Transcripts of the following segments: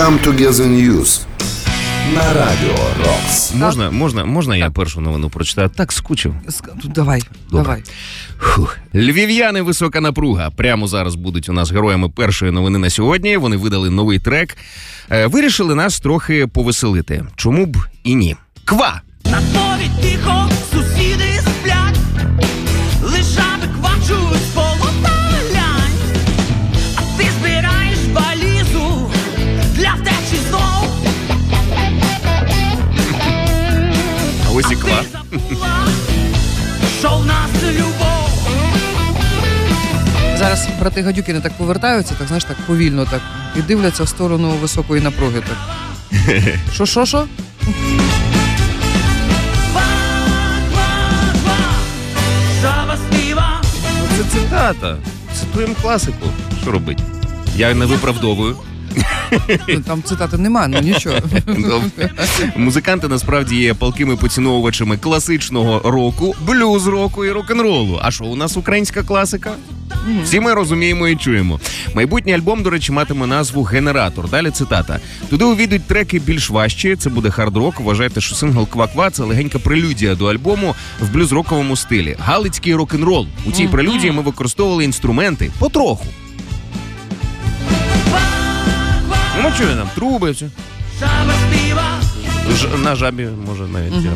Come Together News на Радіо Рокс. Можна, можна, можна я першу новину прочитаю? Так скучив. Ск- Давай, Добре. давай. Фух. Львів'яни висока напруга. Прямо зараз будуть у нас героями першої новини на сьогодні. Вони видали новий трек. Е, вирішили нас трохи повеселити. Чому б і ні? Ква! На торі тихо, сусіди сплять, лежати квачуть А ось і Ти ква. забула, що в нас любов. Зараз брати гадюкіни так повертаються, так знаєш, так повільно так і дивляться в сторону високої напруги. Так. Що, що, що? Це цитата. Цитуємо класику. Що робить? Я не виправдовую. Ну, Там цитати нема, ну нічого. Музиканти насправді є палкими поціновувачами класичного року, блюз року і рок-н-ролу. А що у нас українська класика? Всі ми розуміємо і чуємо. Майбутній альбом, до речі, матиме назву Генератор. Далі цитата. Туди увійдуть треки більш важчі. Це буде хард-рок. Вважайте, що сингл Ква-Ква це легенька прелюдія до альбому в блюз-роковому стилі. Галицький рок-н-рол. У цій прелюдії ми використовували інструменти потроху. Ну, ми нам труби. Все. Співа. Ж, на жабі може навіть mm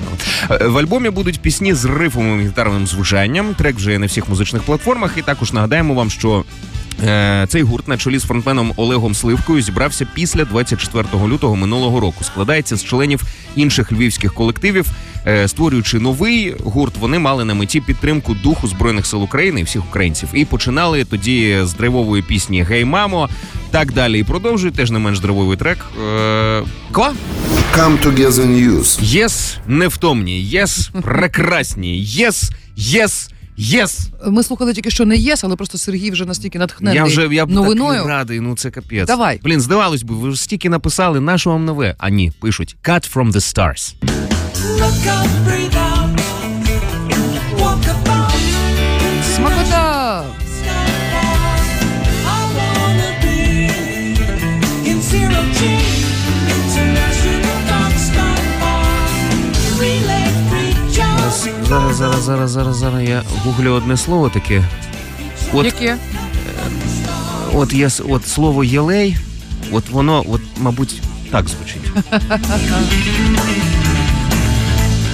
в альбомі будуть пісні з рифовим гітарним звучанням. Трек вже є на всіх музичних платформах. І також нагадаємо вам, що. Е, Цей гурт на чолі з фронтменом Олегом Сливкою зібрався після 24 лютого минулого року. Складається з членів інших львівських колективів. Е, Створюючи новий гурт, вони мали на меті підтримку духу збройних сил України і всіх українців. І починали тоді з драйвової пісні Гей мамо. Так далі і продовжують. Теж не менш драйвовий трек. Е, Ква? Come Together News. Yes невтомні, Yes прекрасні, Yes, Yes, Yes. Ми слухали тільки що не Yes, але просто Сергій вже настільки натхнений Я вже я б новиною. такий радий, ну це капець. Давай. Блін, здавалось би, ви ж стільки написали, на що вам нове? А ні, пишуть Cut from the stars. Look out, breathe out. Зараз, зараз, зараз, я гуглю одне слово таке. От, Яке? от, є от слово єлей, от воно, от, мабуть, так звучить.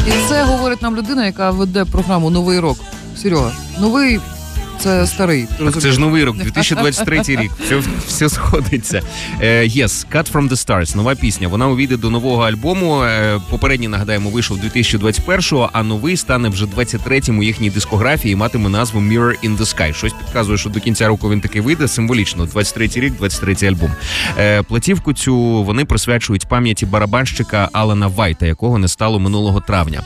І це говорить нам людина, яка веде програму Новий рок. Серега, новий це старий. Так, це ж новий рок, 2023 рік. Все, все сходиться. Е, yes, Cut from the Stars, нова пісня. Вона увійде до нового альбому. Е, попередній, нагадаємо, вийшов 2021-го, а новий стане вже 23-м у їхній дискографії і матиме назву Mirror in the Sky. Щось підказує, що до кінця року він таки вийде. Символічно, 23-й рік, 23-й альбом. Е, платівку цю вони присвячують пам'яті барабанщика Алана Вайта, якого не стало минулого травня.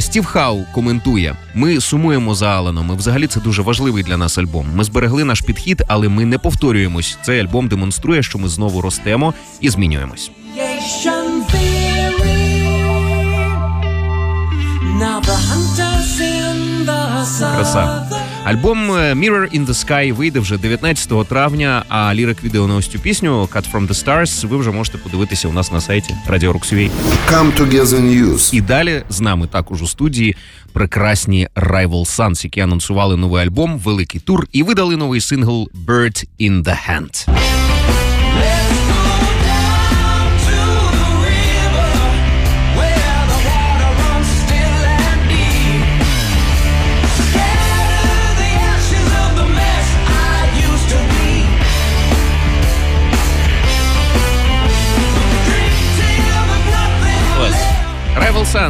Стів Хау коментує: ми сумуємо за Аланом. І взагалі це дуже важливий для нас альбом. Ми зберегли наш підхід, але ми не повторюємось. Цей альбом демонструє, що ми знову ростемо і змінюємось. Краса. Альбом е, Mirror in the Sky вийде вже 19 травня. А лірик відео на ось цю пісню Cut from the Stars ви вже можете подивитися у нас на сайті Radio Rock.ua. Come Together News. І далі з нами також у студії прекрасні Rival Sons, які анонсували новий альбом, великий тур і видали новий сингл Bird in the Hand.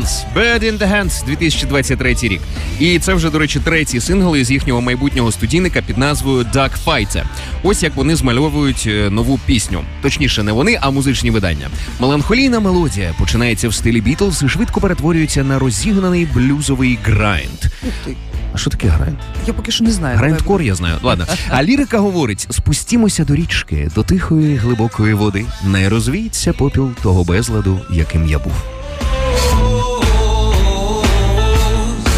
Sons, Bird in the Hand, 2023 рік. І це вже, до речі, третій сингл із їхнього майбутнього студійника під назвою Darkfighter. Ось як вони змальовують е, нову пісню. Точніше, не вони, а музичні видання. Меланхолійна мелодія починається в стилі Бітлз і швидко перетворюється на розігнаний блюзовий grind. А що таке grind? Я поки що не знаю. Грайндкор я знаю. Ладно. А лірика говорить: спустімося до річки, до тихої глибокої води. Не розвіється попіл того безладу, яким я був.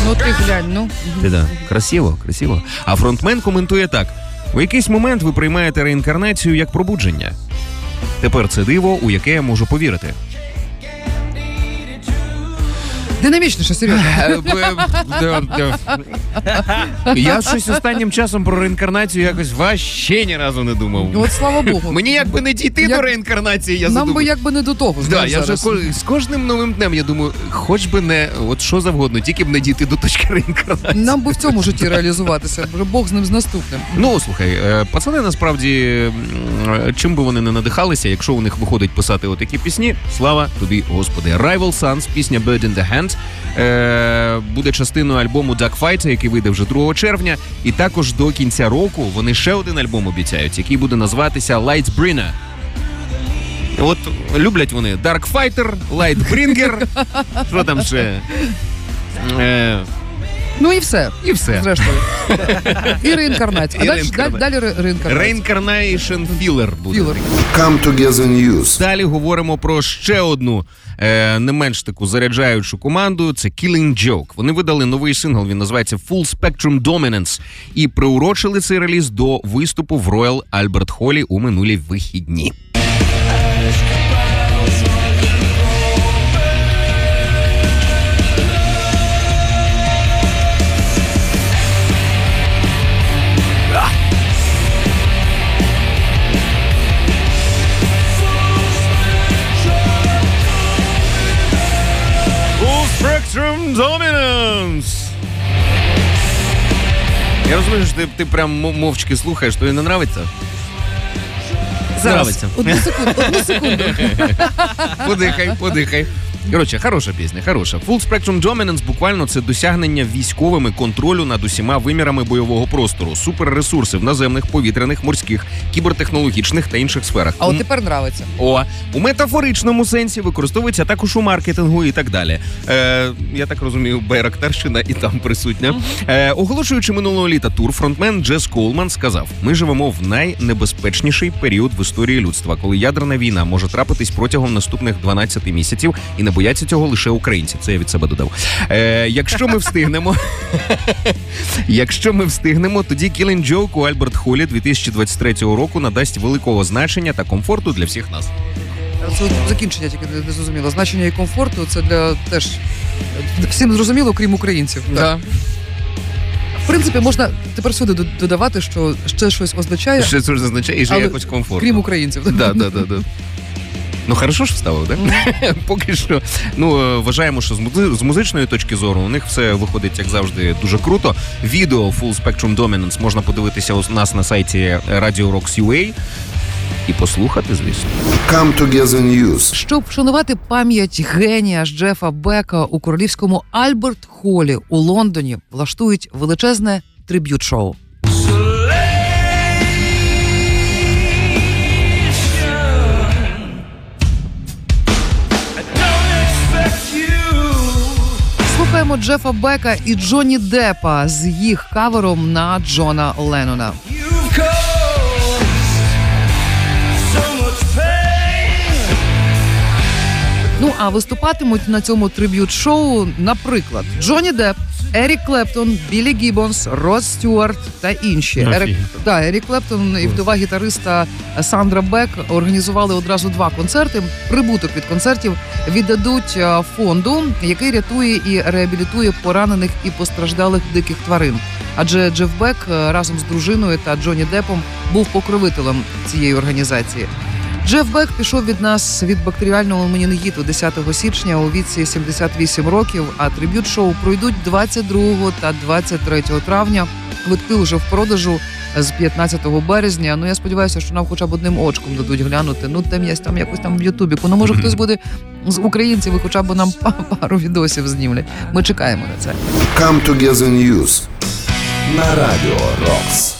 Ну ти глянь, ну. Ти да. Красиво, красиво. А фронтмен коментує так: у якийсь момент ви приймаєте реінкарнацію як пробудження. Тепер це диво, у яке я можу повірити. Динамічніше, серйозно. Я щось останнім часом про реінкарнацію якось вообще ні разу не думав. От слава Богу. Мені якби не дійти Як- до реінкарнації, я Нам задумав. би якби не до того. Да, знаєш, я вже зараз. ко- з кожним новим днем я думаю, хоч би не от що завгодно, тільки б не дійти до точки реінкарнації. Нам би в цьому житті реалізуватися. Вже Бог з ним з наступним. Ну слухай, е, пацани насправді м, чим би вони не надихалися, якщо у них виходить писати отакі пісні, слава тобі, господи. Rival Sons, пісня Bird in the Hand, е, буде частиною альбому Duck Fight, який вийде вже 2 червня. І також до кінця року вони ще один альбом обіцяють, який буде називатися Lightbringer. От люблять вони Dark Fighter, Lightbringer, що там ще? Е, Ну і все. і все. Зрештою. І реінкарнація. А І далі, реінкарнація. далі, далі ре- реінкарнація. Reincarnation Filler буде. Філер. Come Together News. Далі говоримо про ще одну е, не менш таку заряджаючу команду. Це Killing Joke. Вони видали новий сингл. Він називається Full Spectrum Dominance. І приурочили цей реліз до виступу в Royal Albert Hall у минулі вихідні. Я розумію, що ти, ти прям мовчки слухаєш, тобі не нравиться? Зараз. Одну секунду, одну секунду. Подихай, подихай. Коротше, хороша пісня, хороша. Full Spectrum Dominance буквально це досягнення військовими контролю над усіма вимірами бойового простору, суперресурси в наземних, повітряних, морських, кібертехнологічних та інших сферах. А от тепер нравиться. О, у метафоричному сенсі використовується також у маркетингу і так далі. Е, я так розумію, Байрактарщина і там присутня. Е, оголошуючи минулого літа тур, фронтмен Джес Колман сказав: ми живемо в найнебезпечніший період в історії людства, коли ядерна війна може трапитись протягом наступних 12 місяців, і не бояться цього лише українці. Це я від себе додав. Е, якщо ми встигнемо, Якщо ми встигнемо, тоді Killing Joke у Альберт Холі 2023 року надасть великого значення та комфорту для всіх нас. Це закінчення тільки не- зрозуміло. Значення і комфорту це для теж всім зрозуміло, крім українців. Так. В принципі, можна тепер сюди додавати, що ще щось означає, Що щось означає, і Але якось комфортно. крім українців. Да, да, да, да. Ну, хорошо що вставив, так? Поки що. Ну, е, вважаємо, що з музичної точки зору у них все виходить, як завжди, дуже круто. Відео Full Spectrum Dominance можна подивитися у нас на сайті Radio Rocks UA і послухати, звісно. Come Together News. Щоб вшанувати пам'ять генія Джефа Бека у королівському Альберт Холі у Лондоні влаштують величезне триб'ют-шоу. Слухаємо Джефа Бека і Джонні Деппа з їх кавером на Джона Леннона. Ну а виступатимуть на цьому триб'ют-шоу, наприклад, Джонні Депп, Ерік Клептон, Біллі Гіббонс, Род Стюарт та інші. Ерік, да, Ерік Клептон і вдова гітариста Сандра Бек організували одразу два концерти. Прибуток від концертів віддадуть е, фонду, який рятує і реабілітує поранених і постраждалих диких тварин. Адже Джеф Бек е, разом з дружиною та Джонні Депом був покровителем цієї організації. Джеф Бек пішов від нас від бактеріального менінгіту 10 січня у віці 78 років. А триб'ют шоу пройдуть 22 та 23 травня. Квитки вже в продажу з 15 березня. Ну я сподіваюся, що нам хоча б одним очком дадуть глянути. Ну там є там якось там в Ютубіку. Ну може хтось буде з українців і хоча б нам пару відосів знімлять. Ми чекаємо на це. Come Together News. На Радіо Рокс.